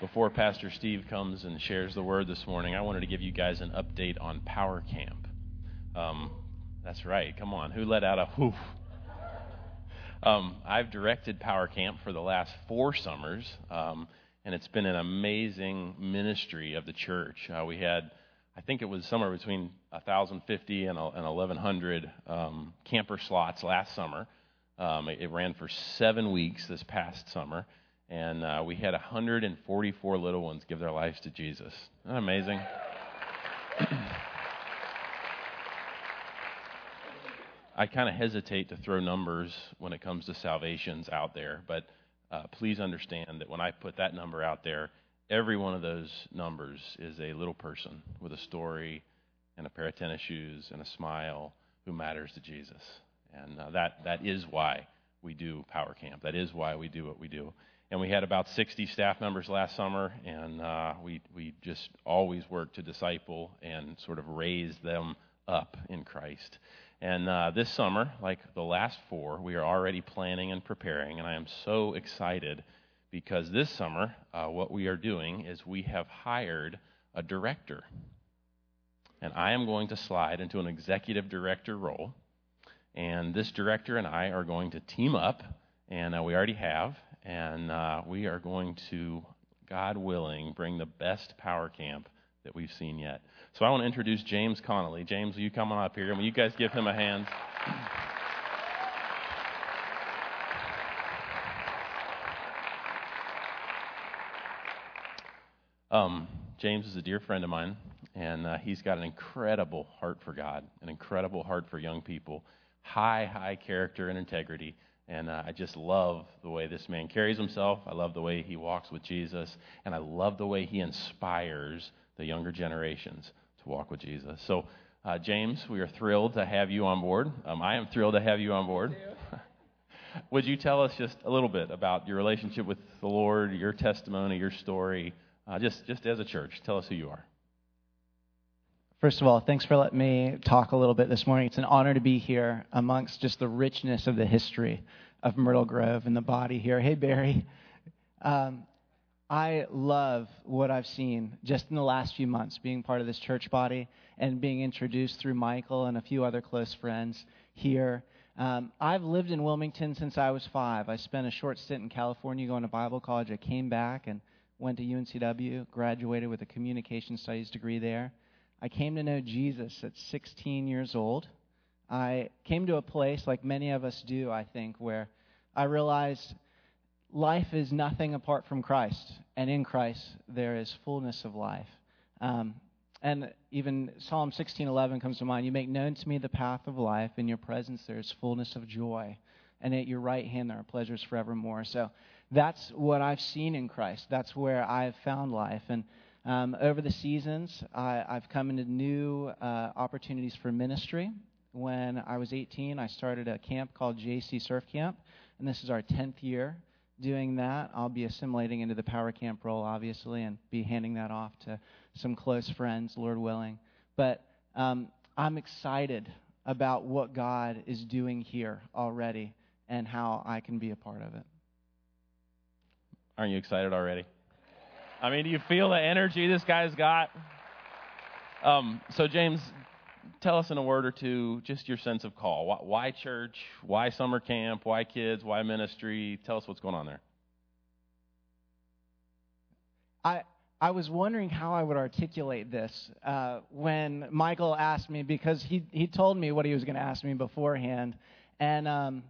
before Pastor Steve comes and shares the word this morning, I wanted to give you guys an update on Power Camp. Um, that's right. Come on. Who let out a whoof? Um, I've directed Power Camp for the last four summers, um, and it's been an amazing ministry of the church. Uh, we had, I think it was somewhere between 1,050 and, and 1,100 um, camper slots last summer. Um, it, it, ran for seven weeks this past summer and uh, we had 144 little ones give their lives to Jesus. Isn't that amazing? I kind of hesitate to throw numbers when it comes to salvations out there, but uh, please understand that when I put that number out there, every one of those numbers is a little person with a story and a pair of tennis shoes and a smile who matters to Jesus. And uh, that, that is why we do Power Camp. That is why we do what we do and we had about 60 staff members last summer, and uh, we we just always work to disciple and sort of raise them up in Christ. And uh, this summer, like the last four, we are already planning and preparing, and I am so excited because this summer, uh, what we are doing is we have hired a director, and I am going to slide into an executive director role. And this director and I are going to team up, and uh, we already have, and uh, we are going to, God willing, bring the best power camp that we've seen yet. So I want to introduce James Connolly. James, will you come on up here? And will you guys give him a hand? Um, James is a dear friend of mine, and uh, he's got an incredible heart for God, an incredible heart for young people, high, high character and integrity. And uh, I just love the way this man carries himself. I love the way he walks with Jesus. And I love the way he inspires the younger generations to walk with Jesus. So, uh, James, we are thrilled to have you on board. Um, I am thrilled to have you on board. You. Would you tell us just a little bit about your relationship with the Lord, your testimony, your story, uh, just, just as a church? Tell us who you are. First of all, thanks for letting me talk a little bit this morning. It's an honor to be here amongst just the richness of the history of Myrtle Grove and the body here. Hey, Barry. Um, I love what I've seen just in the last few months being part of this church body and being introduced through Michael and a few other close friends here. Um, I've lived in Wilmington since I was five. I spent a short stint in California going to Bible college. I came back and went to UNCW, graduated with a communication studies degree there. I came to know Jesus at 16 years old. I came to a place, like many of us do, I think, where I realized life is nothing apart from Christ, and in Christ there is fullness of life. Um, and even Psalm 16:11 comes to mind. You make known to me the path of life. In your presence there is fullness of joy, and at your right hand there are pleasures forevermore. So that's what I've seen in Christ. That's where I've found life. And um, over the seasons, I, have come into new uh, opportunities for ministry. When I was 18, I started a camp called JC Surf Camp, and this is our 10th year doing that. I'll be assimilating into the Power Camp role, obviously, and be handing that off to some close friends, Lord willing. But um, I'm excited about what God is doing here already and how I can be a part of it. Aren't you excited already? I mean, do you feel the energy this guy's got? Um, so, James, tell us in a word or two just your sense of call. Why, why, church? Why summer camp? Why kids? Why ministry? Tell us what's going on there. I I was wondering how I would articulate this uh, when Michael asked me because he he told me what he was going to ask me beforehand, and um,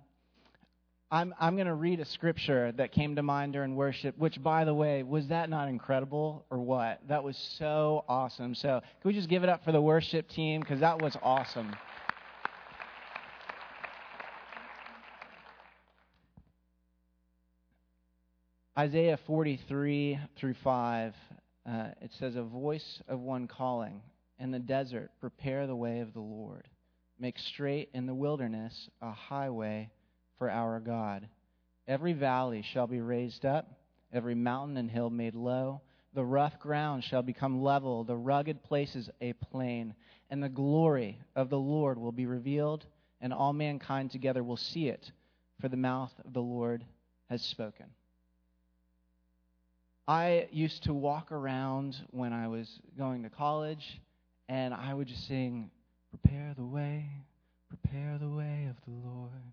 I'm, I'm going to read a scripture that came to mind during worship, which, by the way, was that not incredible or what? That was so awesome. So, can we just give it up for the worship team? Because that was awesome. Isaiah 43 through 5, uh, it says, A voice of one calling in the desert, prepare the way of the Lord. Make straight in the wilderness a highway for our God. Every valley shall be raised up, every mountain and hill made low. The rough ground shall become level, the rugged places a plain, and the glory of the Lord will be revealed, and all mankind together will see it, for the mouth of the Lord has spoken. I used to walk around when I was going to college, and I would just sing, Prepare the way, prepare the way of the Lord.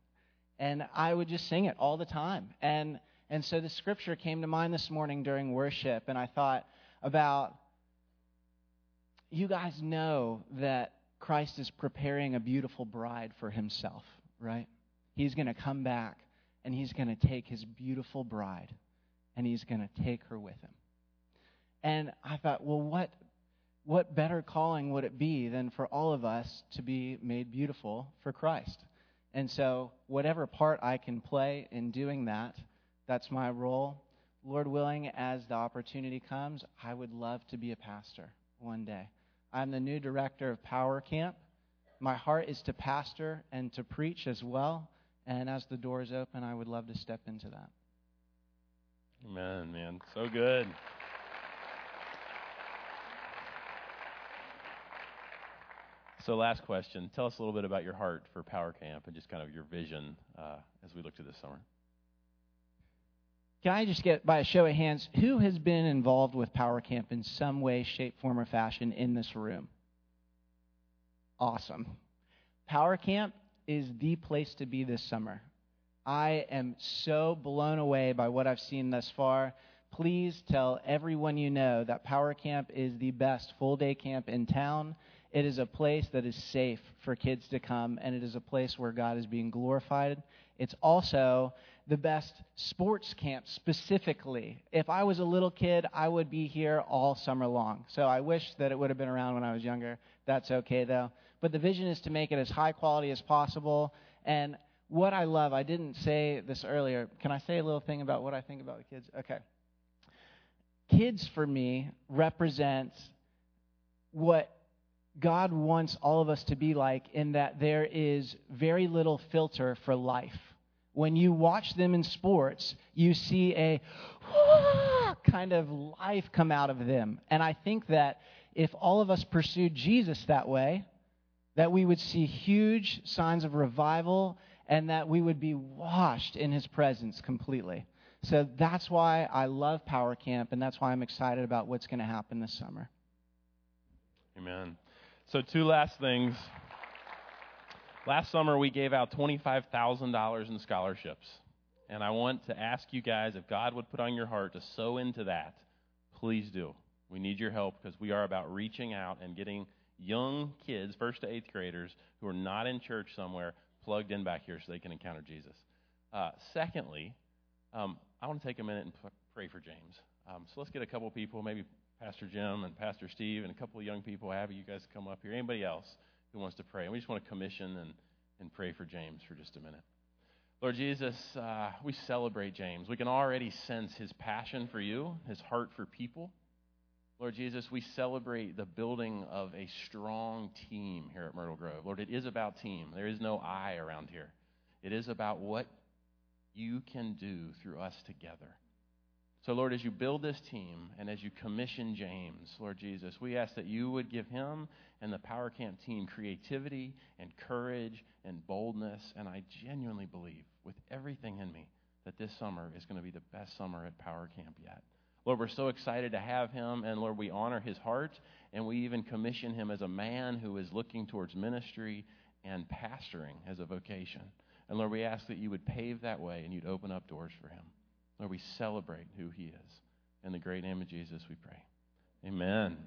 And I would just sing it all the time. And, and so the scripture came to mind this morning during worship, and I thought about you guys know that Christ is preparing a beautiful bride for himself, right? He's going to come back and he's going to take his beautiful bride and he's going to take her with him. And I thought, well, what, what better calling would it be than for all of us to be made beautiful for Christ? And so, whatever part I can play in doing that, that's my role. Lord willing, as the opportunity comes, I would love to be a pastor one day. I'm the new director of Power Camp. My heart is to pastor and to preach as well. And as the doors open, I would love to step into that. Amen, man. So good. So, last question. Tell us a little bit about your heart for Power Camp and just kind of your vision uh, as we look to this summer. Can I just get, by a show of hands, who has been involved with Power Camp in some way, shape, form, or fashion in this room? Awesome. Power Camp is the place to be this summer. I am so blown away by what I've seen thus far. Please tell everyone you know that Power Camp is the best full day camp in town. It is a place that is safe for kids to come, and it is a place where God is being glorified. It's also the best sports camp specifically. If I was a little kid, I would be here all summer long. So I wish that it would have been around when I was younger. That's okay though. But the vision is to make it as high quality as possible. And what I love, I didn't say this earlier. Can I say a little thing about what I think about the kids? Okay. Kids for me represent what God wants all of us to be like in that there is very little filter for life. When you watch them in sports, you see a kind of life come out of them. And I think that if all of us pursued Jesus that way, that we would see huge signs of revival and that we would be washed in his presence completely. So that's why I love Power Camp, and that's why I'm excited about what's going to happen this summer. Amen. So, two last things. Last summer, we gave out $25,000 in scholarships. And I want to ask you guys if God would put on your heart to sow into that, please do. We need your help because we are about reaching out and getting young kids, first to eighth graders, who are not in church somewhere, plugged in back here so they can encounter Jesus. Uh, secondly, um, I want to take a minute and p- pray for James. Um, so let's get a couple people, maybe Pastor Jim and Pastor Steve, and a couple of young people. Have you guys come up here? Anybody else who wants to pray? And we just want to commission and, and pray for James for just a minute. Lord Jesus, uh, we celebrate James. We can already sense his passion for you, his heart for people. Lord Jesus, we celebrate the building of a strong team here at Myrtle Grove. Lord, it is about team. There is no I around here. It is about what you can do through us together. So, Lord, as you build this team and as you commission James, Lord Jesus, we ask that you would give him and the Power Camp team creativity and courage and boldness. And I genuinely believe with everything in me that this summer is going to be the best summer at Power Camp yet. Lord, we're so excited to have him, and Lord, we honor his heart, and we even commission him as a man who is looking towards ministry and pastoring as a vocation. And Lord, we ask that you would pave that way and you'd open up doors for him. Lord, we celebrate who he is. In the great name of Jesus, we pray. Amen.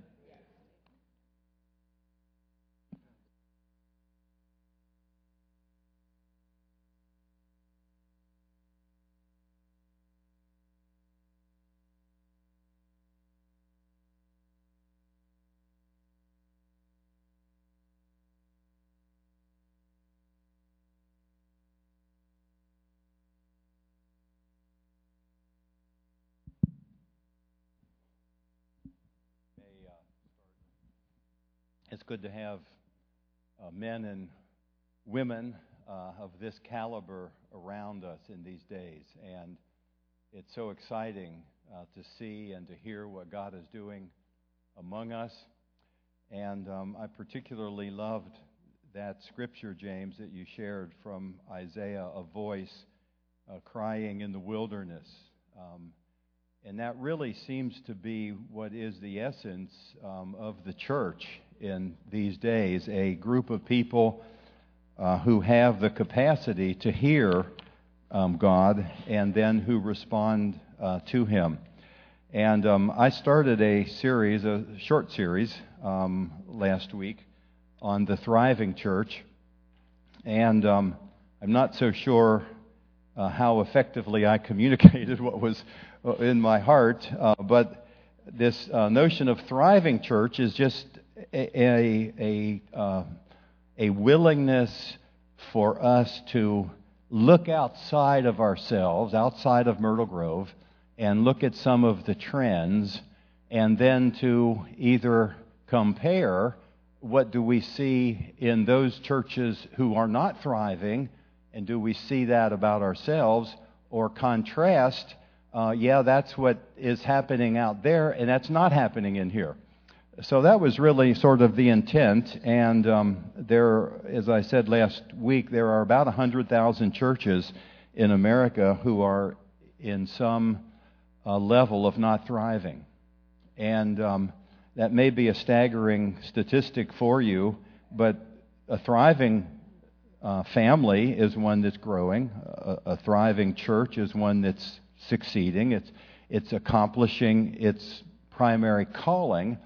Good to have uh, men and women uh, of this caliber around us in these days. And it's so exciting uh, to see and to hear what God is doing among us. And um, I particularly loved that scripture, James, that you shared from Isaiah, a voice uh, crying in the wilderness. Um, And that really seems to be what is the essence um, of the church in these days a group of people uh, who have the capacity to hear um, God and then who respond uh, to Him. And um, I started a series, a short series, um, last week on the thriving church. And um, I'm not so sure uh, how effectively I communicated what was in my heart, uh, but this uh, notion of thriving church is just a, a, a, uh, a willingness for us to look outside of ourselves, outside of Myrtle Grove, and look at some of the trends, and then to either compare what do we see in those churches who are not thriving, and do we see that about ourselves, or contrast, uh, yeah, that's what is happening out there, and that's not happening in here. So that was really sort of the intent, and um, there, as I said last week, there are about 100,000 churches in America who are in some uh, level of not thriving. And um, that may be a staggering statistic for you, but a thriving uh, family is one that's growing. A, a, thriving church is one that's succeeding. It's, it's accomplishing its primary calling.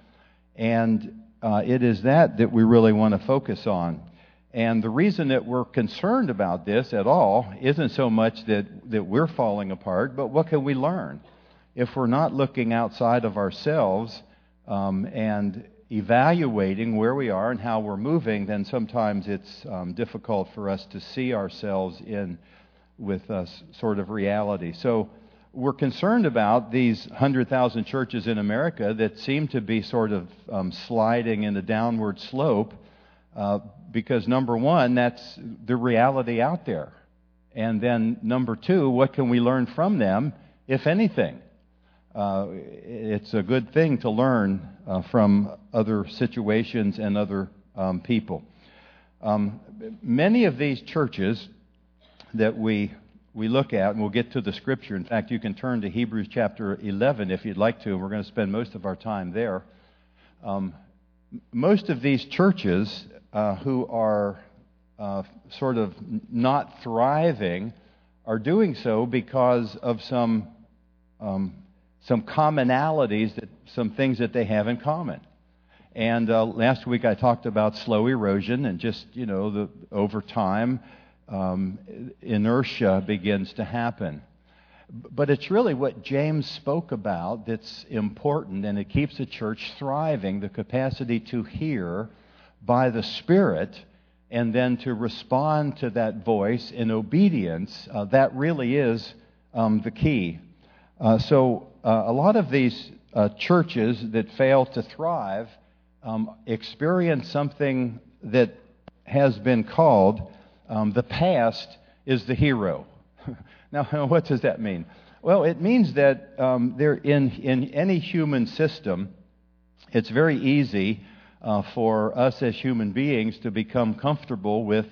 And uh, it is that that we really want to focus on. And the reason that we're concerned about this at all isn't so much that, that we're falling apart, but what can we learn? If we're not looking outside of ourselves um, and evaluating where we are and how we're moving, then sometimes it's um, difficult for us to see ourselves in with a sort of reality. So we're concerned about these 100,000 churches in America that seem to be sort of um, sliding in a downward slope uh, because, number one, that's the reality out there. And then, number two, what can we learn from them, if anything? uh, it's a good thing to learn uh, from other situations and other um, people. Um, many of these churches that we we look at, and we'll get to the scripture. In fact, you can turn to Hebrews chapter 11 if you'd like to, and we're going to spend most of our time there. Um, most of these churches uh, who are uh, sort of not thriving are doing so because of some um, some commonalities, that, some things that they have in common. And uh, last week I talked about slow erosion and just, you know, the, over time, um, inertia begins to happen. But it's really what James spoke about that's important, and it keeps the church thriving the capacity to hear by the Spirit and then to respond to that voice in obedience. Uh, that really is um, the key. Uh, so uh, a lot of these uh, churches that fail to thrive um, experience something that has been called um, the past is the hero. now, what does that mean? Well, it means that um, there in, in any human system, it's very easy uh, for us as human beings to become comfortable with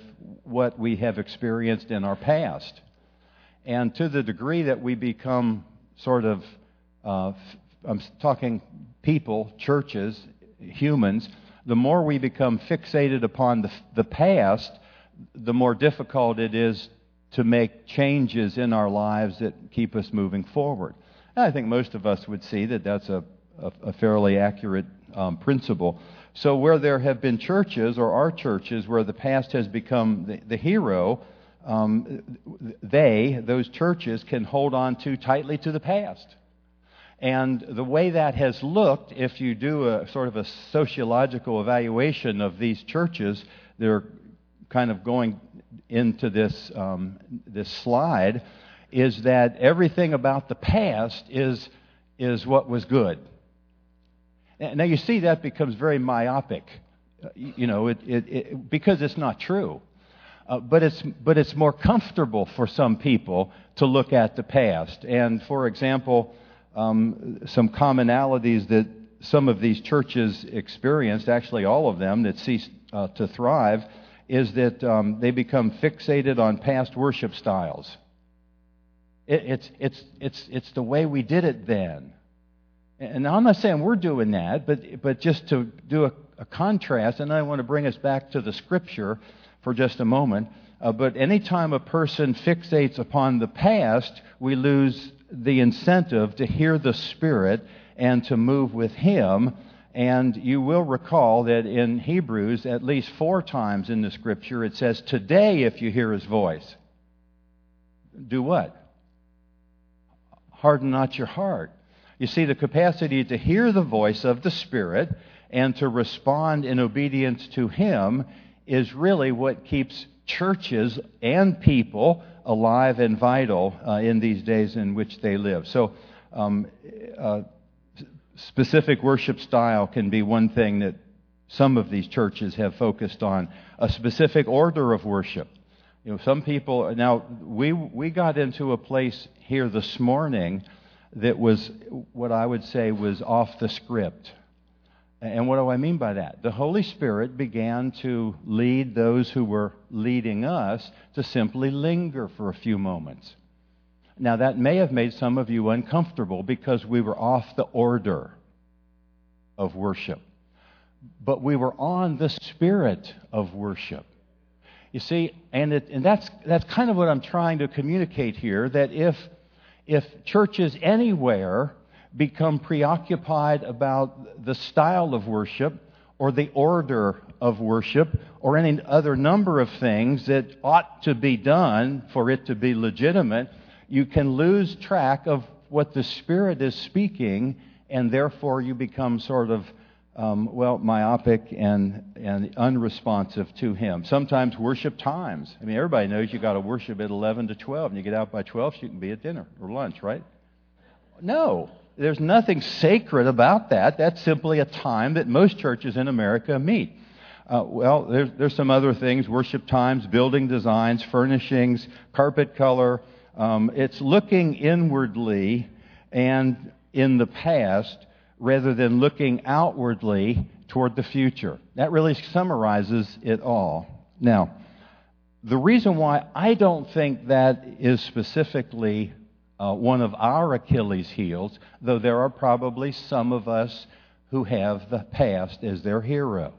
what we have experienced in our past. And to the degree that we become sort of uh, I'm talking people, churches, humans, the more we become fixated upon the, the past, the more difficult it is to make changes in our lives that keep us moving forward. And I think most of us would see that that's a, a, a fairly accurate um, principle. So, where there have been churches or are churches where the past has become the, the hero, um, they, those churches, can hold on too tightly to the past. And the way that has looked, if you do a sort of a sociological evaluation of these churches, they're kind of going into this, um, this slide, is that everything about the past is, is what was good. Now you see that becomes very myopic, you know, it, it, it, because it's not true. Uh, but, it's, but it's more comfortable for some people to look at the past. And for example, um, some commonalities that some of these churches experienced, actually all of them that ceased uh, to thrive, is that um, they become fixated on past worship styles. It, it's, it's, it's, it's the way we did it then. And I'm not saying we're doing that, but, but just to do a, a contrast, and I want to bring us back to the scripture for just a moment. Uh, but anytime a person fixates upon the past, we lose the incentive to hear the Spirit and to move with Him. And you will recall that in Hebrews, at least four times in the scripture, it says, Today, if you hear His voice, do what? Harden not your heart. You see, the capacity to hear the voice of the Spirit and to respond in obedience to Him is really what keeps churches and people alive and vital uh, in these days in which they live. So, um, uh, specific worship style can be one thing that some of these churches have focused on. A specific order of worship. You know, some people now we we got into a place here this morning that was what I would say was off the script. And what do I mean by that? The Holy Spirit began to lead those who were leading us to simply linger for a few moments. Now, that may have made some of you uncomfortable because we were off the order of worship. But we were on the spirit of worship. You see, and, it, and that's, that's kind of what I'm trying to communicate here that if if churches anywhere become preoccupied about the style of worship or the order of worship or any other number of things that ought to be done for it to be legitimate, you can lose track of what the Spirit is speaking, and therefore you become sort of um, well, myopic and, and unresponsive to Him. Sometimes worship times. I mean, everybody knows you got to worship at 11 to 12, and you get out by 12 so you can be at dinner or lunch, right? No, there's nothing sacred about that. That's simply a time that most churches in America meet. Uh, well, there's, there's some other things worship times, building designs, furnishings, carpet color. Um, it's looking inwardly and in the past rather than looking outwardly toward the future. That really summarizes it all. Now, the reason why I don't think that is specifically uh, one of our Achilles' heels, though there are probably some of us who have the past as their hero,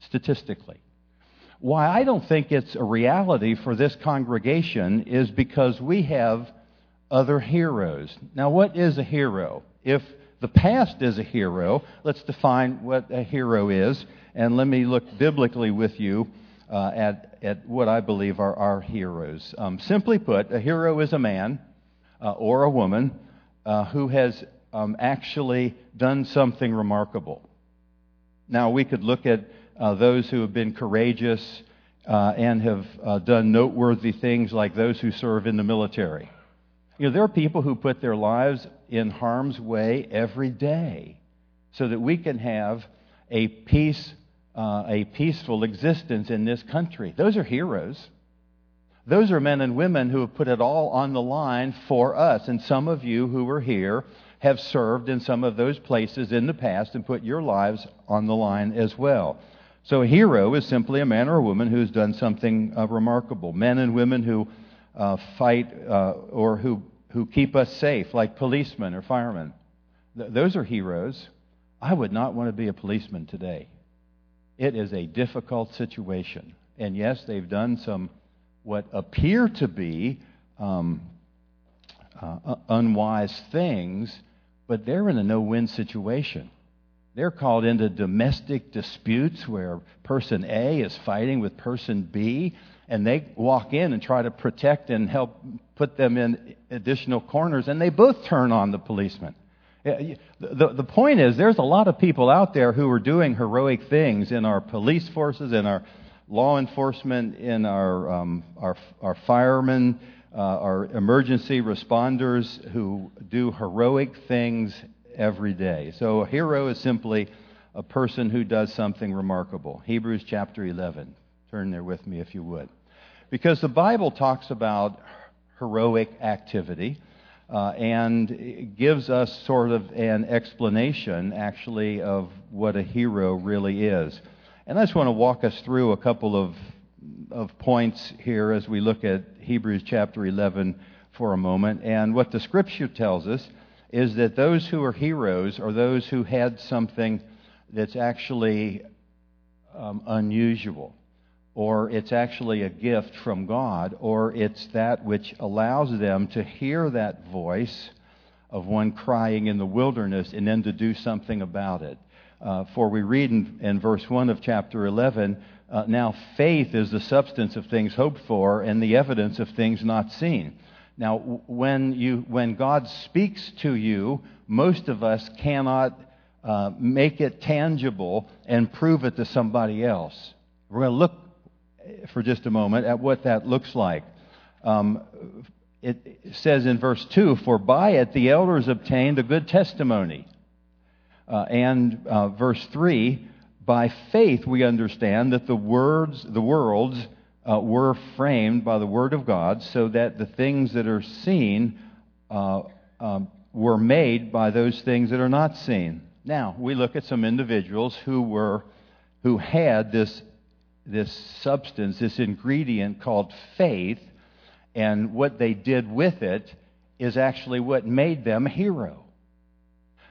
statistically. Why I don't think it's a reality for this congregation is because we have other heroes. Now, what is a hero? If the past is a hero. Let's define what a hero is, and let me look biblically with you uh, at, at what I believe are our heroes. Um, simply put, a hero is a man uh, or a woman uh, who has um, actually done something remarkable. Now, we could look at uh, those who have been courageous uh, and have uh, done noteworthy things like those who serve in the military. You know, there are people who put their lives in harm's way every day so that we can have a peace, uh, a peaceful existence in this country. Those are heroes. Those are men and women who have put it all on the line for us. And some of you who are here have served in some of those places in the past and put your lives on the line as well. So a hero is simply a man or a woman who's done something uh, remarkable. Men and women who uh, fight uh, or who who keep us safe, like policemen or firemen. Th- those are heroes. I would not want to be a policeman today. It is a difficult situation. And yes, they've done some what appear to be um, uh, unwise things, but they're in a no win situation. They're called into domestic disputes where person A is fighting with person B, and they walk in and try to protect and help put them in additional corners, and they both turn on the policeman. The, the point is, there's a lot of people out there who are doing heroic things in our police forces, in our law enforcement, in our, um, our, our firemen, uh, our emergency responders who do heroic things every day. So a hero is simply a person who does something remarkable. Hebrews chapter 11. Turn there with me if you would. Because the Bible talks about heroic activity. Uh, and gives us sort of an explanation, actually, of what a hero really is. And I just want to walk us through a couple of, of points here as we look at Hebrews chapter 11 for for a moment. And what the scripture tells us is that those who are heroes are those who had something that's actually um, unusual, or it's actually a gift from God, or it's that which allows them to hear that voice of one crying in the wilderness and then to do something about it. Uh, for we read in, in, verse 1 of chapter 11 uh, now faith is the substance of things hoped for and the evidence of things not seen. Now, when, you, when God speaks to you, most of us cannot uh, make it tangible and prove it to somebody else. We're going to look for just a moment at what that looks like. Um, it says in verse 2 For by it the elders obtained a good testimony. Uh, and uh, verse 3 By faith we understand that the words, the worlds, uh, were framed by the Word of God, so that the things that are seen uh, um, were made by those things that are not seen. Now, we look at some individuals who were who had this this substance, this ingredient called faith, and what they did with it is actually what made them a hero.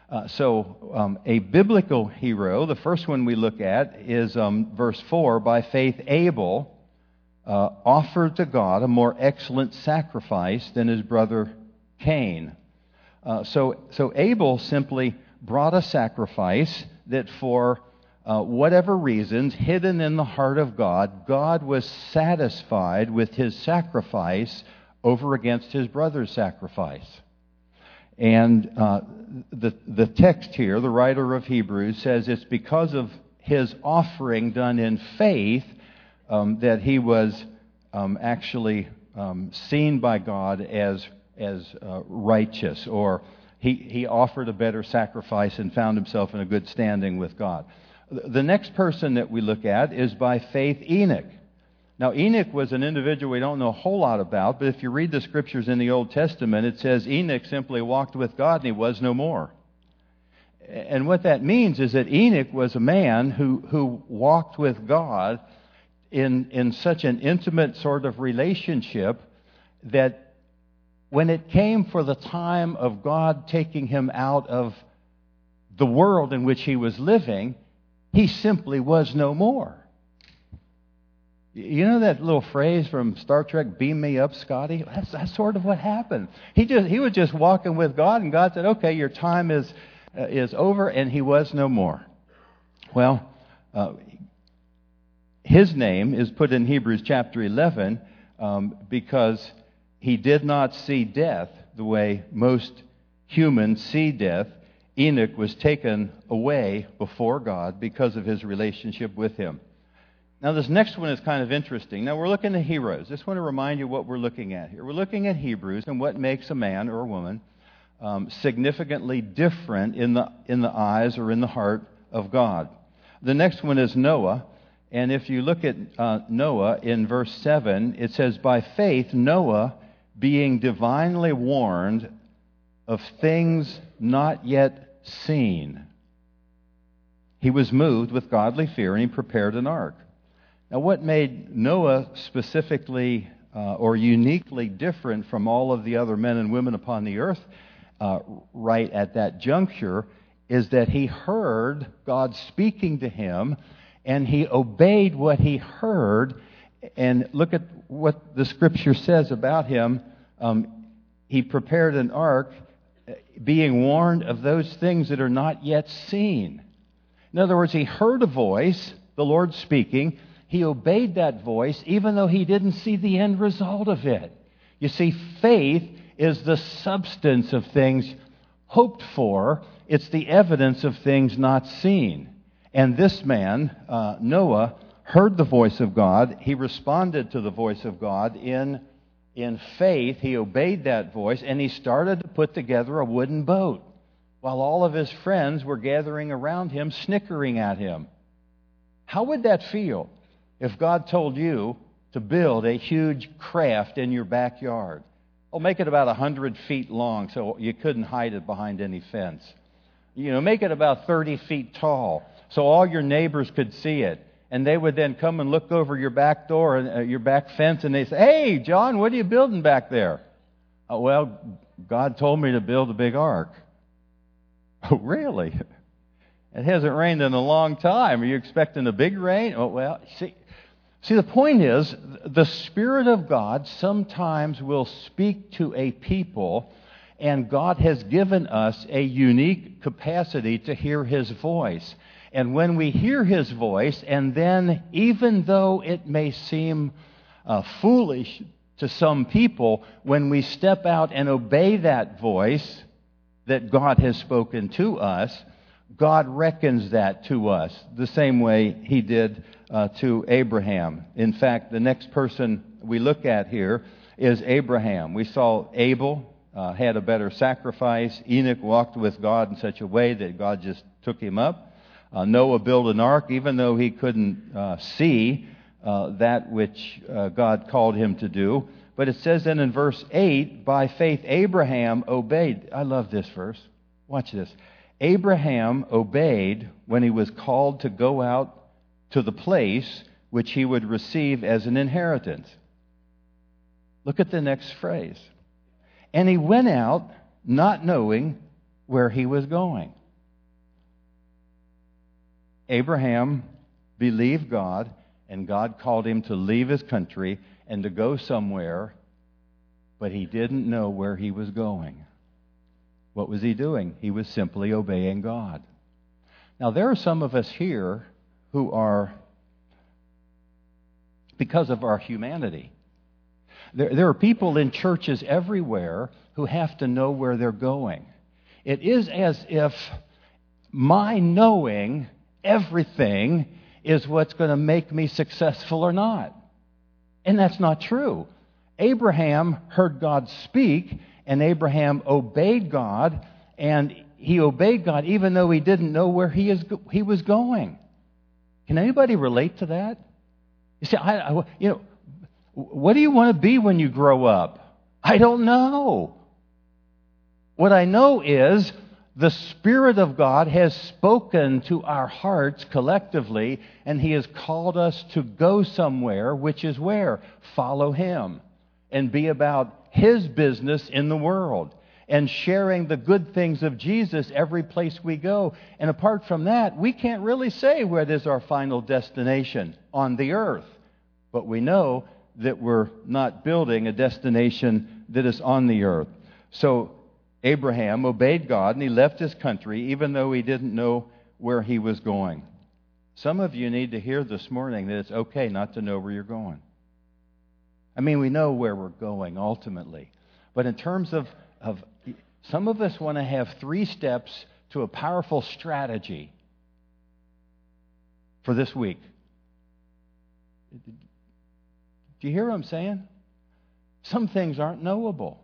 Uh, so, um, a biblical hero, the first one we look at is um, verse 4 by faith, Abel uh, offered to God a more excellent sacrifice than his brother Cain. Uh, so, so, Abel simply brought a sacrifice that, for uh, whatever reasons, hidden in the heart of God, God was satisfied with his sacrifice over against his brother's sacrifice. And uh, the, the text here, the writer of Hebrews, says it's because of his offering done in faith um, that he was um, actually um, seen by God as, as uh, righteous, or he, he offered a better sacrifice and found himself in a good standing with God. The next person that we look at is by faith Enoch. Now, Enoch was an individual we don't know a whole lot about, but if you read the scriptures in the Old Testament, it says Enoch simply walked with God and he was no more. And what that means is that Enoch was a man who, who walked with God in, in such an intimate sort of relationship that when it came for the time of God taking him out of the world in which he was living, he simply was no more. You know that little phrase from Star Trek, beam me up, Scotty? That's, that's sort of what happened. He, just, he was just walking with God, and God said, okay, your time is, uh, is over, and he was no more. Well, uh, his name is put in Hebrews chapter 11 um, because he did not see death the way most humans see death. Enoch was taken away before God because of his relationship with him. Now, this next one is kind of interesting. Now, we're looking at heroes. Just want to remind you what we're looking at here. We're looking at Hebrews and what makes a man or a woman um, significantly different in the, in the eyes or in the heart of God. The next one is Noah. And if you look at uh, Noah in verse 7, it says, By faith, Noah, being divinely warned of things not yet seen, he was moved with godly fear and he prepared an ark. Now, what made Noah specifically uh, or uniquely different from all of the other men and women upon the earth uh, right at that juncture is that he heard God speaking to him and he obeyed what he heard. And look at what the scripture says about him. Um, he prepared an ark, being warned of those things that are not yet seen. In other words, he heard a voice, the Lord speaking, he obeyed that voice even though he didn't see the end result of it. You see, faith is the substance of things hoped for, it's the evidence of things not seen. And this man, uh, Noah, heard the voice of God. He responded to the voice of God in, in faith. He obeyed that voice, and he started to put together a wooden boat while all of his friends were gathering around him, snickering at him. How would that feel? if God told you to build a huge craft in your backyard. Oh, make it about 100 feet long so you couldn't hide it behind any fence. You know, make it about 30 feet tall so all your neighbors could see it. And they would then come and look over your back door and uh, your back fence and they say, Hey, John, what are you building back there? Uh, well, God told me to build a big ark. Oh, really? It hasn't rained in a long time. Are you expecting a big rain? Oh, well, see, see, the point is, the Spirit of God sometimes will speak to a people, and God has given us a unique capacity to hear His voice. And when we hear His voice, and then even though it may seem uh, foolish to some people, when we step out and obey that voice that God has spoken to us, God reckons that to us the same way He did uh, to Abraham. In fact, the next person we look at here is Abraham. We saw Abel uh, had a better sacrifice. Enoch walked with God in such a way that God just took him up. Uh, Noah built an ark, even though he couldn't uh, see uh, that which uh, God called him to do. But it says then in verse 8, by faith Abraham obeyed. I love this verse. Watch this. Abraham obeyed when he was called to go out to the place which he would receive as an inheritance. Look at the next phrase. And he went out not knowing where he was going. Abraham believed God, and God called him to leave his country and to go somewhere, but he didn't know where he was going. What was he doing? He was simply obeying God. Now, there are some of us here who are, because of our humanity, there, there are people in churches everywhere who have to know where they're going. It is as if my knowing everything is what's going to make me successful or not. And that's not true. Abraham heard God speak, and Abraham obeyed God, and he obeyed God even though he didn't know where he, is, he was going. Can anybody relate to that? You see, I, I, you know, what do you want to be when you grow up? I don't know. What I know is the Spirit of God has spoken to our hearts collectively, and He has called us to go somewhere, which is where? Follow Him and be about His business in the world and sharing the good things of Jesus every place we go. And apart from that, we can't really say where is our final destination on the earth. But we know that we're not building a destination that is on the earth. So Abraham obeyed God and he left his country even though he didn't know where he was going. Some of you need to hear this morning that it's okay not to know where you're going. I mean, we know where we're going ultimately. But in terms of, of some of us want to have three steps to a powerful strategy for this week. Do you hear what I'm saying? Some things aren't knowable.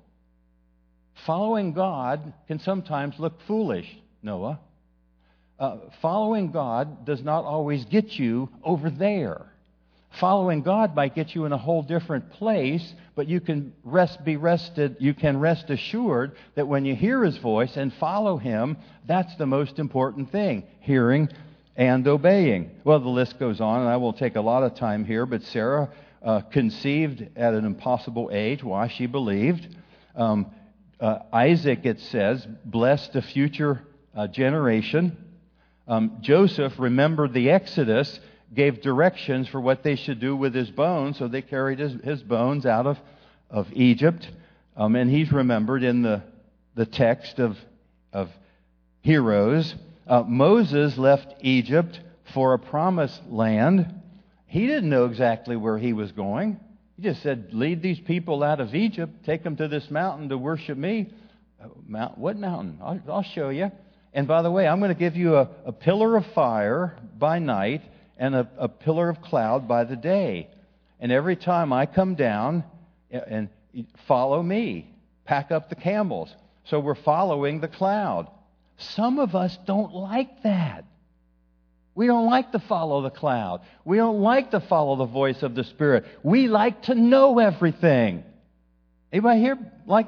Following God can sometimes look foolish, Noah. Uh, following God does not always get you over there. Following God might get you in a whole different place, but you can rest, be rested, you can rest assured that when you hear His voice and follow Him, that's the most important thing hearing and obeying. Well, the list goes on, and I will take a lot of time here, but Sarah uh, conceived at an impossible age. Why? She believed. Um, uh, Isaac, it says, blessed a future uh, generation. Um, Joseph remembered the Exodus, gave directions for what they should do with his bones, so they carried his, his bones out of, of Egypt. Um, and he's remembered in the, the text of, of Hebrews. Uh, Moses left Egypt for a promised land. He didn't know exactly where he was going. He just said, Lead these people out of Egypt, take them to this mountain to worship me. Uh, mount, what mountain? I'll, I'll show you. And by the way, I'm going to give you a, a pillar of fire by night and a, a pillar of cloud by the day. And every time I come down, and follow me, pack up the camels. So we're following the cloud. Some of us don't like that. We don't like to follow the cloud. We don't like to follow the voice of the Spirit. We like to know everything. Anybody here like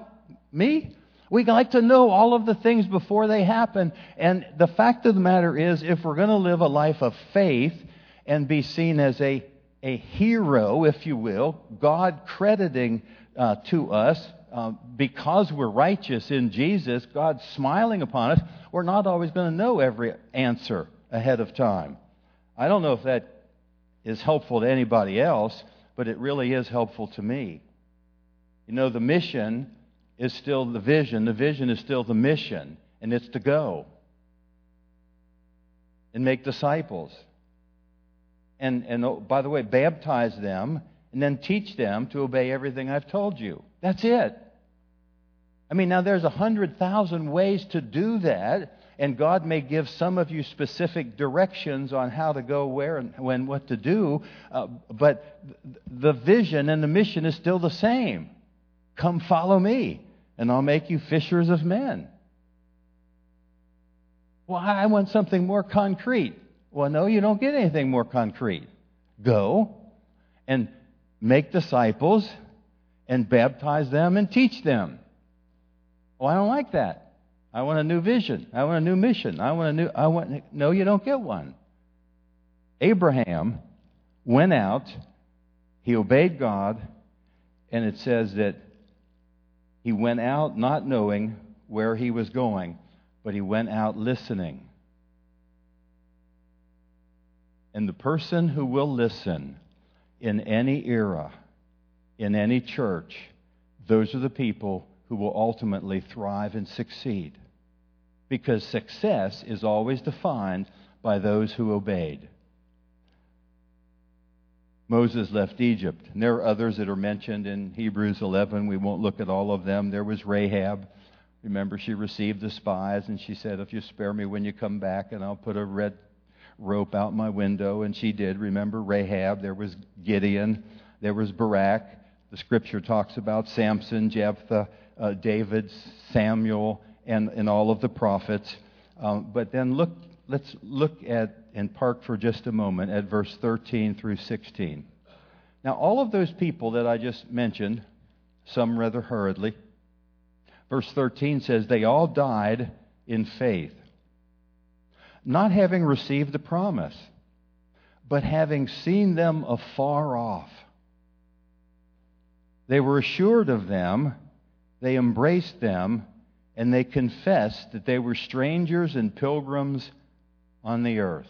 me? We like to know all of the things before they happen. And the fact of the matter is, if we're going to live a life of faith and be seen as a, a hero, if you will, God crediting uh, to us uh, because we're righteous in Jesus, God smiling upon us, we're not always going to know every answer ahead of time. I don't know if that is helpful to anybody else, but it really is helpful to me. You know, the mission is still the vision, the vision is still the mission, and it's to go and make disciples. And, and oh, by the way, baptize them and then teach them to obey everything I've told you. That's it. I mean, now there's a hundred thousand ways to do that, and God may give some of you specific directions on how to go where and when, what to do, uh, but the vision and the mission is still the same. Come follow me, and I'll make you fishers of men. Well, I want something more concrete. Well, no, you don't get anything more concrete. Go and make disciples and baptize them and teach them. Well, I don't like that. I want a new vision. I want a new mission. I want a new I want no, you don't get one. Abraham went out, he obeyed God, and it says that he went out not knowing where he was going, but he went out listening. And the person who will listen in any era, in any church, those are the people who will ultimately thrive and succeed. Because success is always defined by those who obeyed. Moses left Egypt. And there are others that are mentioned in Hebrews 11. We won't look at all of them. There was Rahab. Remember, she received the spies and she said, If you spare me when you come back, and I'll put a red rope out my window, and she did. Remember Rahab? There was Gideon. There was Barak. The scripture talks about Samson, Jephthah, uh, David, Samuel, and, and all of the prophets. Um, but then look, let's look at and park for just a moment at verse 13 through 16. Now, all of those people that I just mentioned, some rather hurriedly, verse 13 says they all died in faith not having received the promise, but having seen them afar off. They were assured of them, they embraced them, and they confessed that they were strangers and pilgrims on the earth.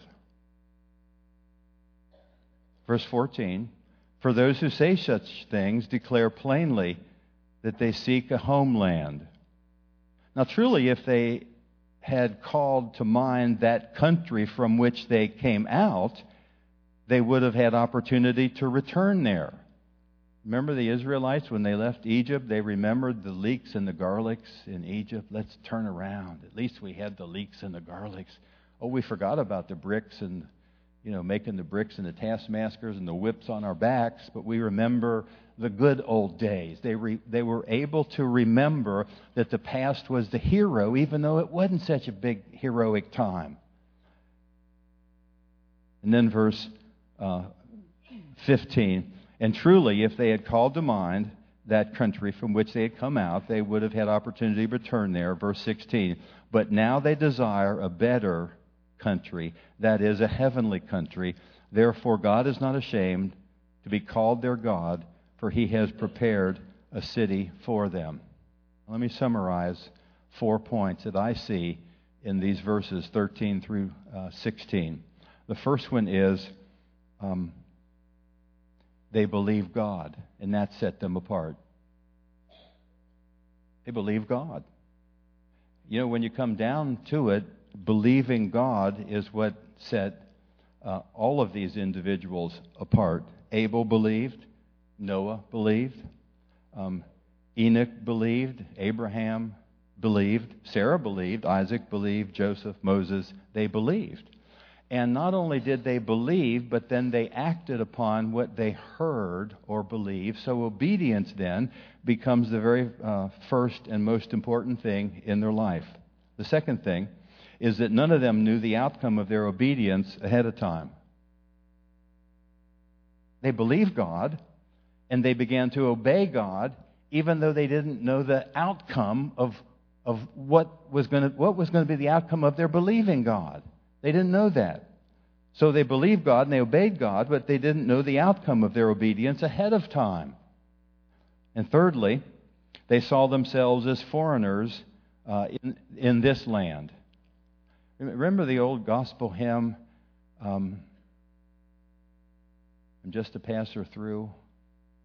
Verse 14 For those who say such things declare plainly that they seek a homeland. Now, truly, if they had called to mind that country from which they came out, they would have had opportunity to return there. Remember the Israelites when they left Egypt? They remembered the leeks and the garlics in Egypt. Let's turn around. At least we had the leeks and the garlics. Oh, we forgot about the bricks and, you know, making the bricks and the taskmasters and the whips on our backs, but we remember the good old days. They, re, they were able to remember that the past was the hero, even though it wasn't such a big heroic time. And then verse uh, 15. And truly, if they had called to mind that country from which they had come out, they would have had opportunity to return there. Verse 16. But now they desire a better country, that is, a heavenly country. Therefore, God is not ashamed to be called their God for he has prepared a city for them. Let me summarize four points that I see in these verses 13 through uh, 16. The first one is um, they believe God, and that set them apart. They believe God. You know, when you come down to it, believing God is what set uh, all of these individuals apart. Abel believed, Noah believed. Um, Enoch believed. Abraham believed. Sarah believed. Isaac believed. Joseph, Moses, they believed. And not only did they believe, but then they acted upon what they heard or believed. So obedience then becomes the very uh, first and most important thing in their life. The second thing is that none of them knew the outcome of their obedience ahead of time. They believed God, and they began to obey God, even though they didn't know the outcome of, of what, was going to, what was going to be the outcome of their believing God. They didn't know that. So they believed God and they obeyed God, but they didn't know the outcome of their obedience ahead of time. And thirdly, They saw themselves as foreigners uh, in, in this land. Remember the old gospel hymn, um, I'm just a passer through?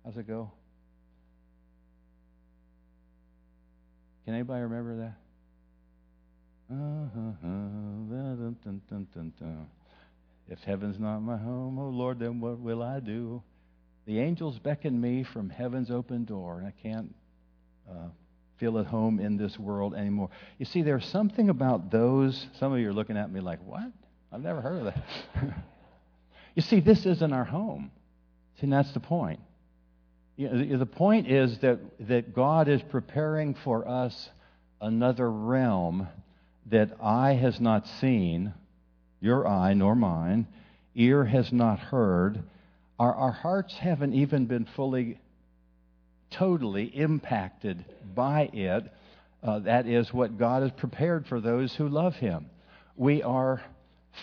How's it go? Can anybody remember that? If heaven's not my home, oh Lord, then what will I do? The angels beckon me from heaven's open door, and I can't uh, feel at home in this world anymore. You see, there's something about those. Some of you are looking at me like, what? I've never heard of that. you see, this isn't our home. See, and that's the point. You know, the point is that, that God is preparing for us another realm that eye has not seen, your eye nor mine, ear has not heard, our, our hearts haven't even been fully, totally impacted by it. Uh, that is what God has prepared for those who love Him. We are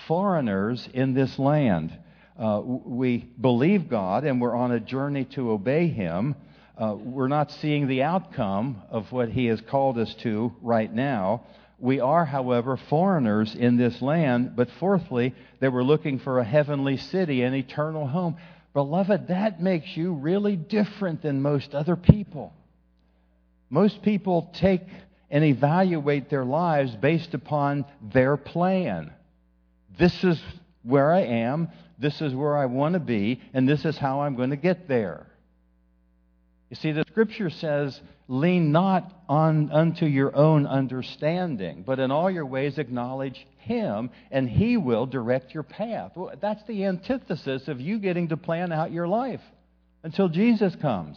foreigners in this land uh, we believe God and we're on a journey to obey Him. Uh, we're not seeing the outcome of what He has called us to right now. We are, however, foreigners in this land, but fourthly, they were looking for a heavenly city, an eternal home. Beloved, that makes you really different than most other people. Most people take and evaluate their lives based upon their plan. This is where I am. This is where I want to be, and this is how I'm going to get there. You see, the scripture says, lean not on unto your own understanding, but in all your ways acknowledge him, and he will direct your path. Well, that's the antithesis of you getting to plan out your life until Jesus comes.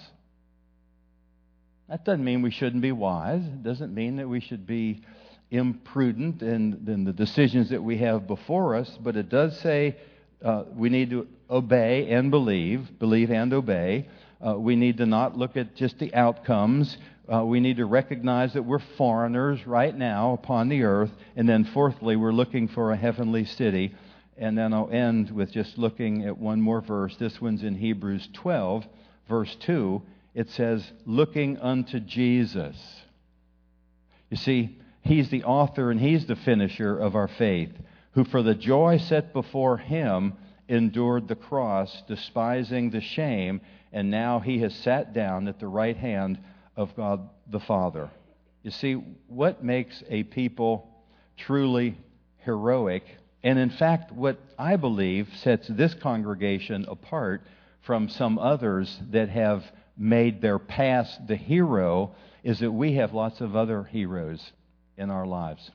That doesn't mean we shouldn't be wise. It doesn't mean that we should be imprudent in, in the decisions that we have before us, but it does say uh, we need to obey and believe, believe and obey. Uh, we need to not look at just the outcomes. Uh, we need to recognize that we're foreigners right now upon the earth. And then, fourthly, we're looking for a heavenly city. And then I'll end with just looking at one more verse. This one's in Hebrews 12, verse 2. It says, Looking unto Jesus. You see, He's the author and He's the finisher of our faith who for the joy set before him endured the cross, despising the shame, and now he has sat down at the right hand of God the Father. You see, what makes a people truly heroic, and in fact, what I believe sets this congregation apart from some others that have made their past the hero, is that we have lots of other heroes in our lives.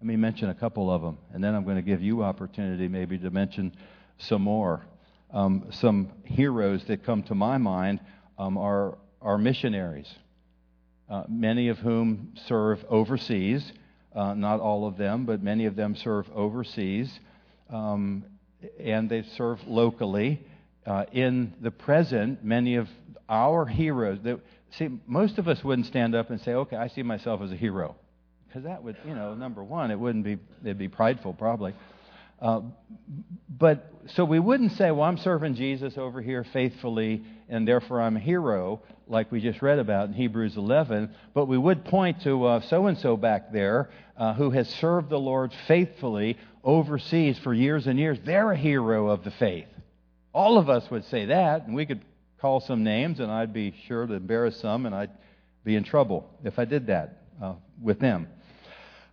Let me mention a couple of them, and then I'm going to give you opportunity maybe to mention some more. Um, some heroes that come to my mind um, are, are missionaries, uh, many of whom serve overseas. Uh, not all of them, but many of them serve overseas, um, and they serve locally. Uh, in the present, many of our heroes, see, most of us wouldn't stand up and say, okay, I see myself as a hero because that would, you know, number one, it wouldn't be, it'd be prideful probably. Uh, but so we wouldn't say, well, I'm serving Jesus over here faithfully, and therefore I'm a hero, like we just read about in Hebrews 11. But we would point to so and so back there uh, who has served the Lord faithfully overseas for years and years. They're a hero of the faith. All of us would say that, and we could call some names, and I'd be sure to embarrass some, and I'd be in trouble if I did that uh, with them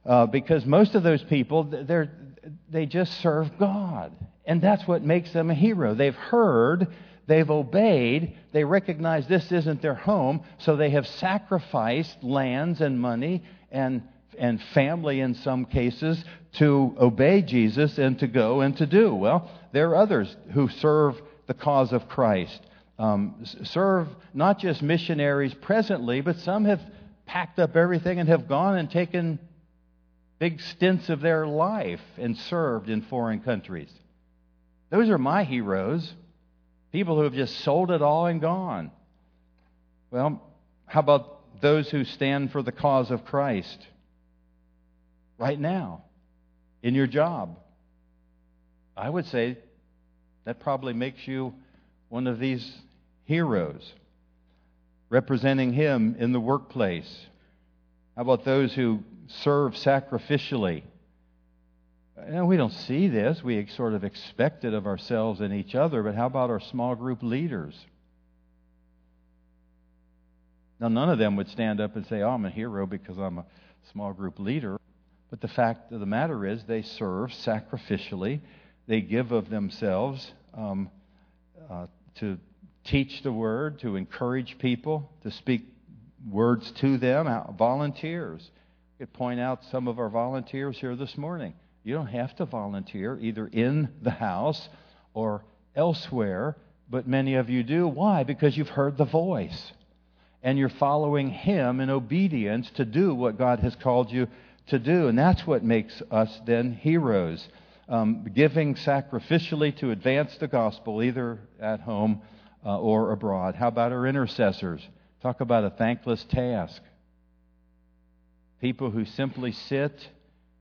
uh, because most of those people, they're, they just serve God. And that's what makes them a hero. They've heard, they've obeyed, they recognize this isn't their home, so they have sacrificed lands and money and, and family in some cases to obey Jesus and to go and to do. Well, there are others who serve the cause of Christ. Um, serve not just missionaries presently, but some have packed up everything and have gone and taken big stints of their life and served in foreign countries. Those are my heroes. People who have just sold it all and gone. Well, how about those who stand for the cause of Christ right now in your job? I would say that probably makes you one of these heroes. representing Him in the workplace? How about those who serve sacrificially? And we don't see this. We sort of expect it of ourselves and each other, but how about our small group leaders? Now, none of them would stand up and say, Oh, I'm a hero because I'm a small group leader. But the fact of the matter is, they serve sacrificially, they give of themselves um, uh, to teach the word, to encourage people, to speak words to them, volunteers. Could point out some of our volunteers here this morning. You don't have to volunteer either in the house or elsewhere, but many of you do. Why? Because you've heard the voice and you're following Him in obedience to do what God has called you to do. And that's what makes us then heroes. Um, giving sacrificially to advance the gospel, either at home uh, or abroad. How about our intercessors? Talk about a thankless task. People who simply sit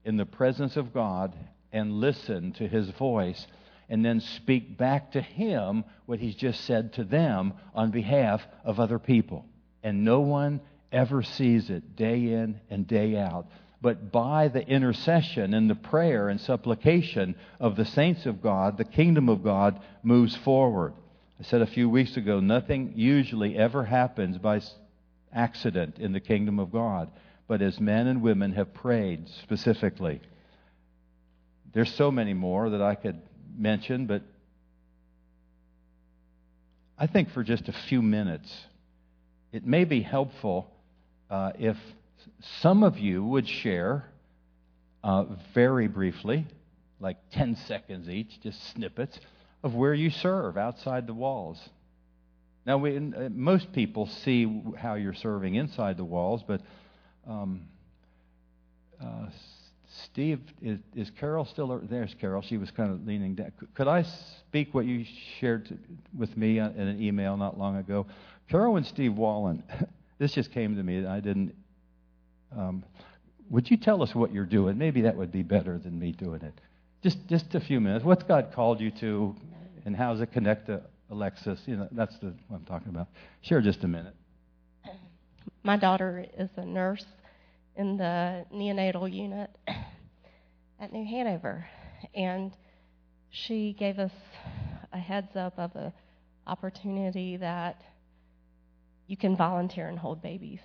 in the presence of God and listen to His voice and then speak back to Him what He's just said to them on behalf of other people. And no one ever sees it day in and day out. But by the intercession and the prayer and supplication of the saints of God, the kingdom of God moves forward. I said a few weeks ago, nothing usually ever happens by accident in the kingdom of God, but as men and women have prayed specifically. There's so many more that I could mention, but I think for just a few minutes, it may be helpful uh, if some of you would share uh, very briefly, like 10 seconds each, just snippets of where you serve outside the walls. Now, we, uh, most people see how you're serving inside the walls, but um, uh, Steve, is, is, Carol still there? There's Carol. She was kind of leaning down. Could I speak what you shared to, with me in an email not long ago? Carol and Steve Wallen, this just came to me. I didn't. Um, would you tell us what you're doing? Maybe that would be better than me doing it. Just, just a few minutes. What's God called you to, and how does it connect to Alexis? You know, that's the what I'm talking about. Share just a minute. My daughter is a nurse in the neonatal unit at New Hanover, and she gave us a heads up of an opportunity that you can volunteer and hold babies,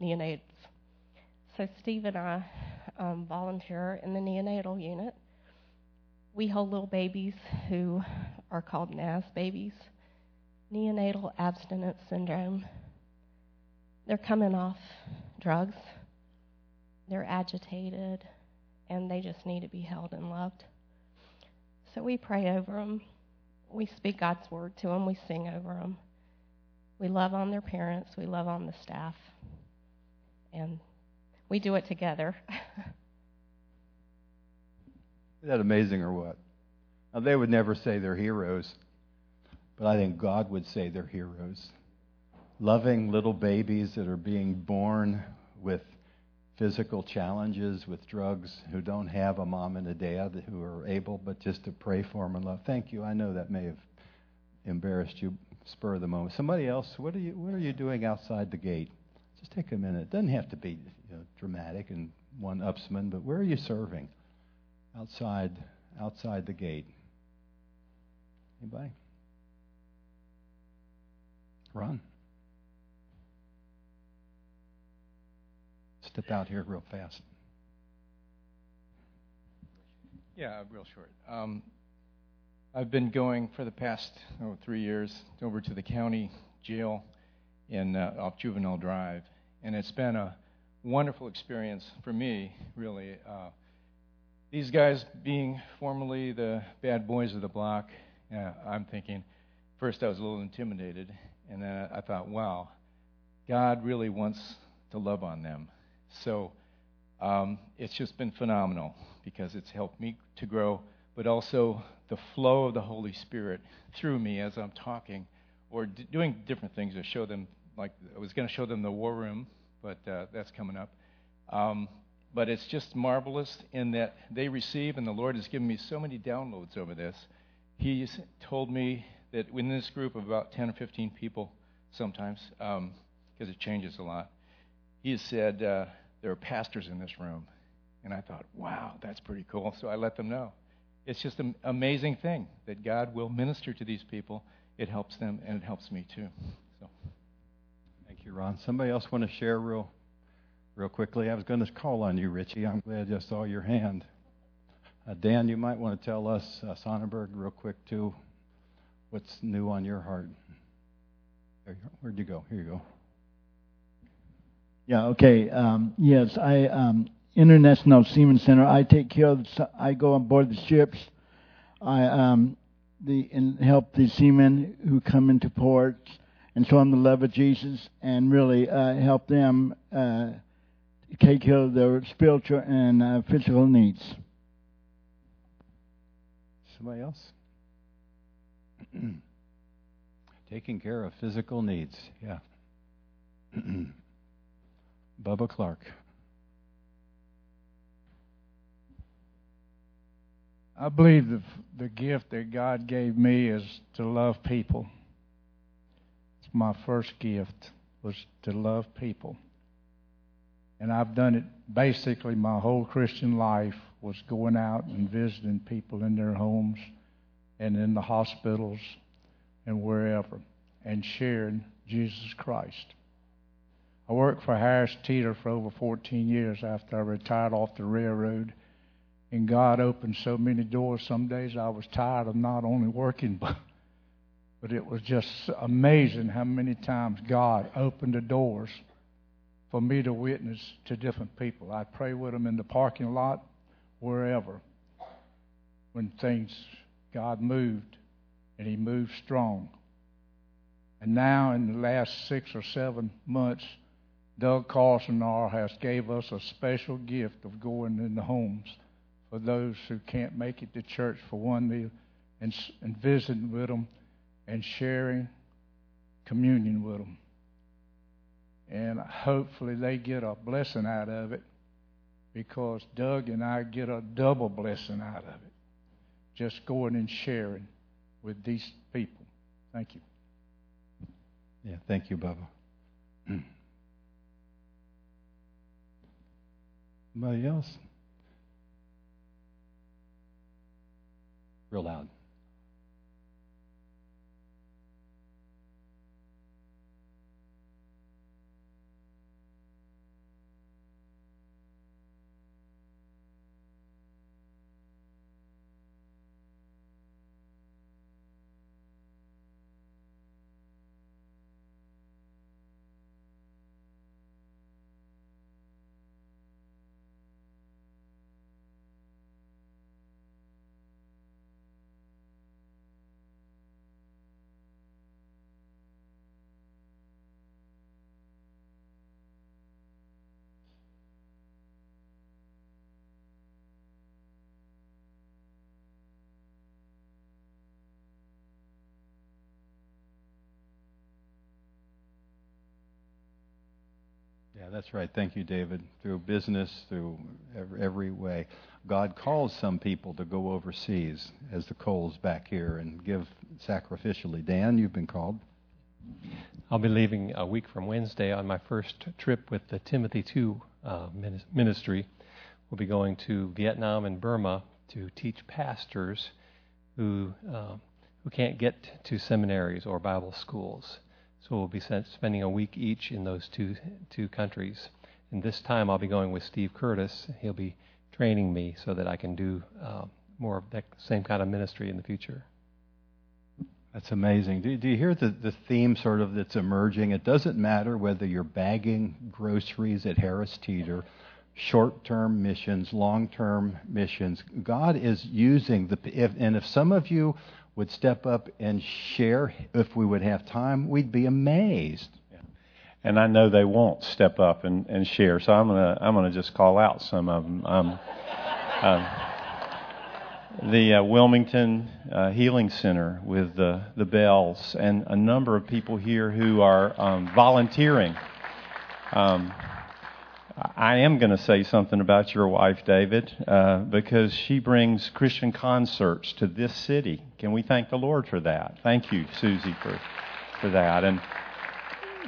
neonates. So Steve and I um, volunteer in the neonatal unit, we hold little babies who are called NAS babies, neonatal abstinence syndrome. They're coming off drugs, they're agitated, and they just need to be held and loved. So we pray over them. We speak God's word to them. We sing over them. We love on their parents. We love on the staff. And we do it together. Isn't that amazing or what? Now, they would never say they're heroes, but I think God would say they're heroes. Loving little babies that are being born with physical challenges, with drugs, who don't have a mom and a dad who are able but just to pray for them and love. Thank you. I know that may have embarrassed you, spur of the moment. Somebody else, what are you, what are you doing outside the gate? Just take a minute. It doesn't have to be you know, dramatic and one upsman, but where are you serving? outside outside the gate. Anybody? Run. Step out here real fast. Yeah, real short. Um, I've been going for the past oh, three years over to the county jail in uh, off Juvenile Drive, and it's been a wonderful experience for me, really. Uh, these guys being formerly the bad boys of the block, uh, I'm thinking, first I was a little intimidated, and then I thought, wow, God really wants to love on them. So um, it's just been phenomenal because it's helped me to grow, but also the flow of the Holy Spirit through me as I'm talking or d- doing different things to show them. Like I was going to show them the war room, but uh, that's coming up. Um, but it's just marvelous in that they receive, and the Lord has given me so many downloads over this. He's told me that in this group of about 10 or 15 people, sometimes, um, because it changes a lot. He has said uh, there are pastors in this room, and I thought, wow, that's pretty cool. So I let them know. It's just an amazing thing that God will minister to these people. It helps them, and it helps me too. So. Thank you, Ron. Somebody else want to share real, real quickly? I was going to call on you, Richie. I'm glad I saw your hand. Uh, Dan, you might want to tell us, uh, Sonnenberg, real quick too, what's new on your heart. You Where'd you go? Here you go. Yeah. Okay. Um, yes, I um, International Seaman Center. I take care of. The, I go on board the ships. I um, the and help the seamen who come into ports and show them the love of Jesus and really uh, help them uh, take care of their spiritual and uh, physical needs. Somebody else? Taking care of physical needs. Yeah. Bubba Clark. I believe the, the gift that God gave me is to love people. It's my first gift was to love people. And I've done it basically my whole Christian life was going out and visiting people in their homes and in the hospitals and wherever and sharing Jesus Christ. I worked for Harris Teeter for over 14 years after I retired off the railroad. And God opened so many doors. Some days I was tired of not only working, but, but it was just amazing how many times God opened the doors for me to witness to different people. I'd pray with them in the parking lot, wherever, when things, God moved, and He moved strong. And now, in the last six or seven months, Doug Carlson has gave us a special gift of going in the homes for those who can't make it to church for one meal and, and visiting with them and sharing communion with them. And hopefully they get a blessing out of it because Doug and I get a double blessing out of it. Just going and sharing with these people. Thank you. Yeah, thank you, Bubba. Somebody else? Real loud. That's right. Thank you, David. Through business, through every, every way, God calls some people to go overseas, as the Coles back here, and give sacrificially. Dan, you've been called. I'll be leaving a week from Wednesday on my first trip with the Timothy II uh, ministry. We'll be going to Vietnam and Burma to teach pastors who uh, who can't get to seminaries or Bible schools. So we'll be spending a week each in those two two countries. And this time I'll be going with Steve Curtis. He'll be training me so that I can do uh, more of that same kind of ministry in the future. That's amazing. Do, do you hear the, the theme sort of that's emerging? It doesn't matter whether you're bagging groceries at Harris Teeter, short term missions, long term missions. God is using the. If, and if some of you would step up and share, if we would have time, we'd be amazed. And I know they won't step up and, and share, so I'm gonna I'm gonna just call out some of them. Um, um, the uh, Wilmington uh, Healing Center with the the bells, and a number of people here who are um, volunteering. I am going to say something about your wife, David, uh, because she brings Christian concerts to this city. Can we thank the Lord for that? Thank you, Susie, for for that. And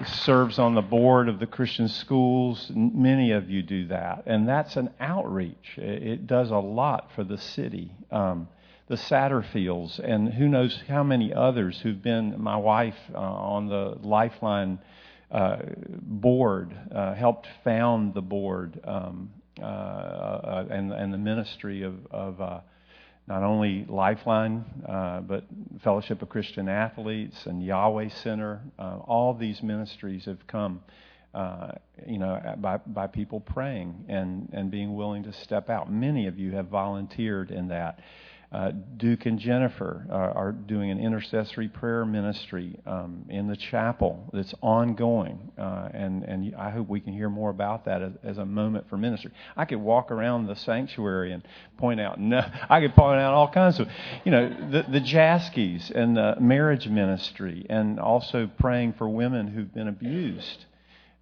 serves on the board of the Christian schools. Many of you do that, and that's an outreach. It does a lot for the city. Um, the Satterfields, and who knows how many others who've been my wife uh, on the Lifeline board, uh, helped found the board um, uh, uh, and, and the ministry of, of uh, not only Lifeline, uh, but Fellowship of Christian Athletes and Yahweh Center. Uh, all these ministries have come, uh, you know, by, by people praying and, and being willing to step out. Many of you have volunteered in that. Uh, Duke and Jennifer are, are, doing an intercessory prayer ministry um, in the chapel that's ongoing, uh, and and I hope we can hear more about that as, as, a moment for ministry. I could walk around the sanctuary and point out no, I could point out all kinds of, you know, the the Jaskies and the marriage ministry, and also praying for women who've been abused.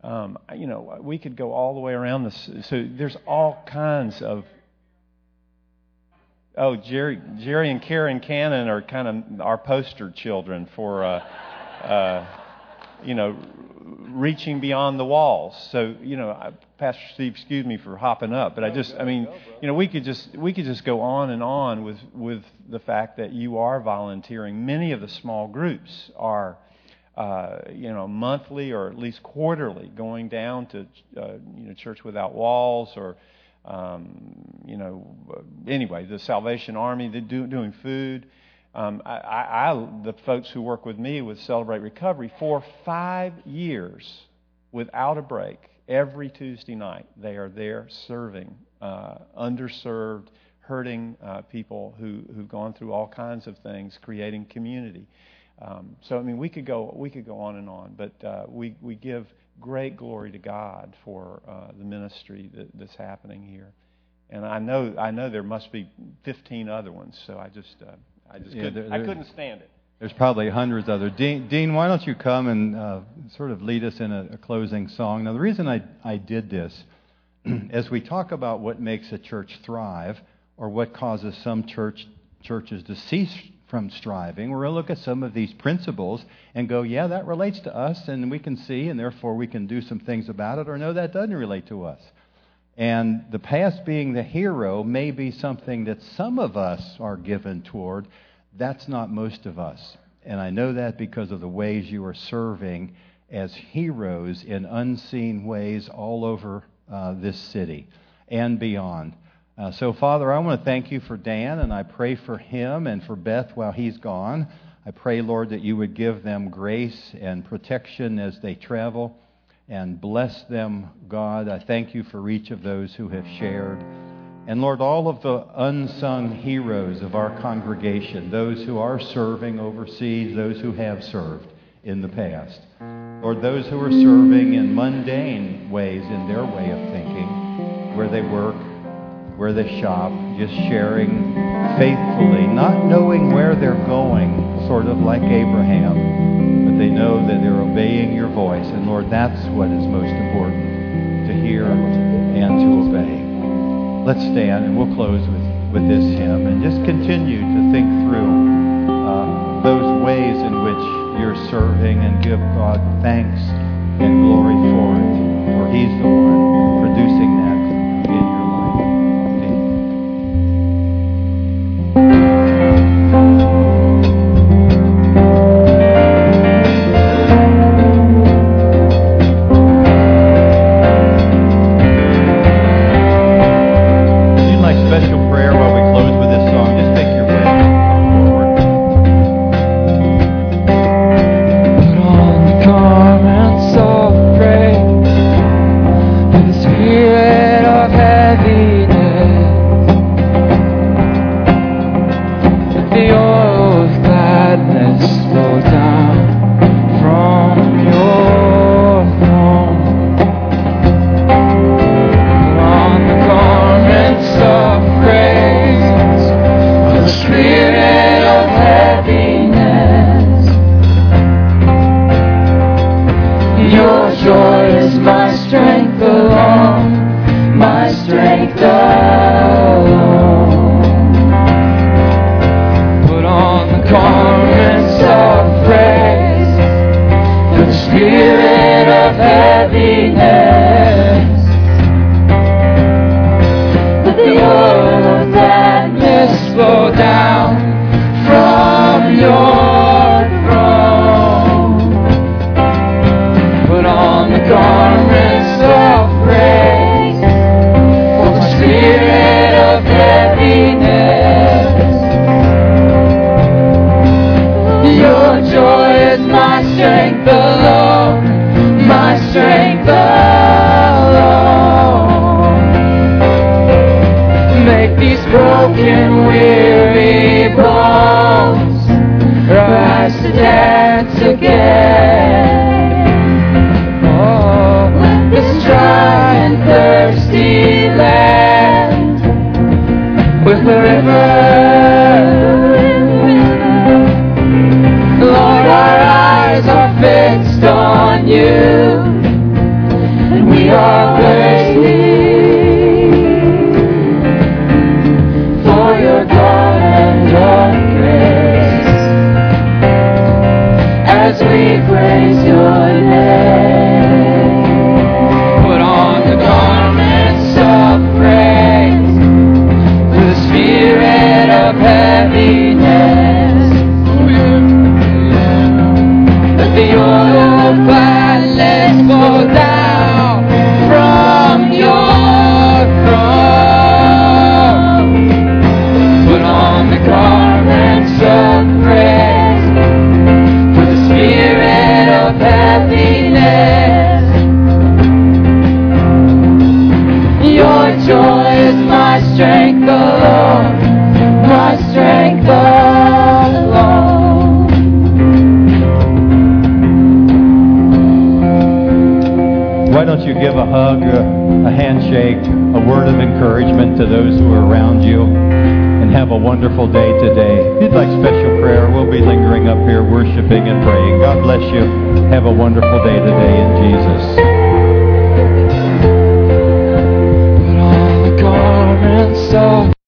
Um, you know, we could go all the way around this. So there's all kinds of Oh, Jerry, Jerry and Karen Cannon are kind of our poster children for, uh, uh, you know, reaching beyond the walls. So, you know, I, Pastor Steve, excuse me for hopping up, but I just, I mean, you know, we could just we could just go on and on with with the fact that you are volunteering. Many of the small groups are. Uh, you know, monthly or at least quarterly, going down to uh, you know Church Without Walls or um, you know, anyway, the Salvation Army, they're do, doing food. Um, I, I, the folks who work with me with Celebrate Recovery for five years without a break, every Tuesday night, they are there serving uh, underserved, hurting uh, people who, who've gone through all kinds of things, creating community. Um, so I mean, we could go we could go on and on, but uh, we we give great glory to God for uh, the ministry that, that's happening here. And I know I know there must be 15 other ones, so I just uh, I just yeah, couldn't, there, I couldn't stand it. There's probably hundreds other. Dean, Dean, why don't you come and uh, sort of lead us in a, a closing song? Now, the reason I I did this, as we talk about what makes a church thrive, or what causes some church churches to cease from striving. We're going to look at some of these principles and go, yeah, that relates to us, and we can see, and therefore we can do some things about it, or no, that doesn't relate to us. And the past being the hero may be something that some of us are given toward. That's not most of us. And I know that because of the ways you are serving as heroes in unseen ways all over uh, this city and beyond. Uh, so, Father, I want to thank you for Dan, and I pray for him and for Beth while he's gone. I pray, Lord, that you would give them grace and protection as they travel and bless them, God. I thank you for each of those who have shared. And Lord, all of the unsung heroes of our congregation, those who are serving overseas, those who have served in the past. Lord, those who are serving in mundane ways in their way of thinking, where they work, where they shop, just sharing faithfully, not knowing where they're going, sort of like Abraham, but they know that they're obeying your voice. And Lord, that's what is most important to hear and to obey. Let's stand and we'll close with, with this hymn and just continue to think through uh, those ways in which you're serving and give God thanks and glory for it, his broken, weary bones rise to dance again. Oh, this dry and thirsty land with the river. Lord, our eyes are fixed on you, and we are give a hug, a, a handshake, a word of encouragement to those who are around you. And have a wonderful day today. If you'd like special prayer, we'll be lingering up here worshiping and praying. God bless you. Have a wonderful day today in Jesus.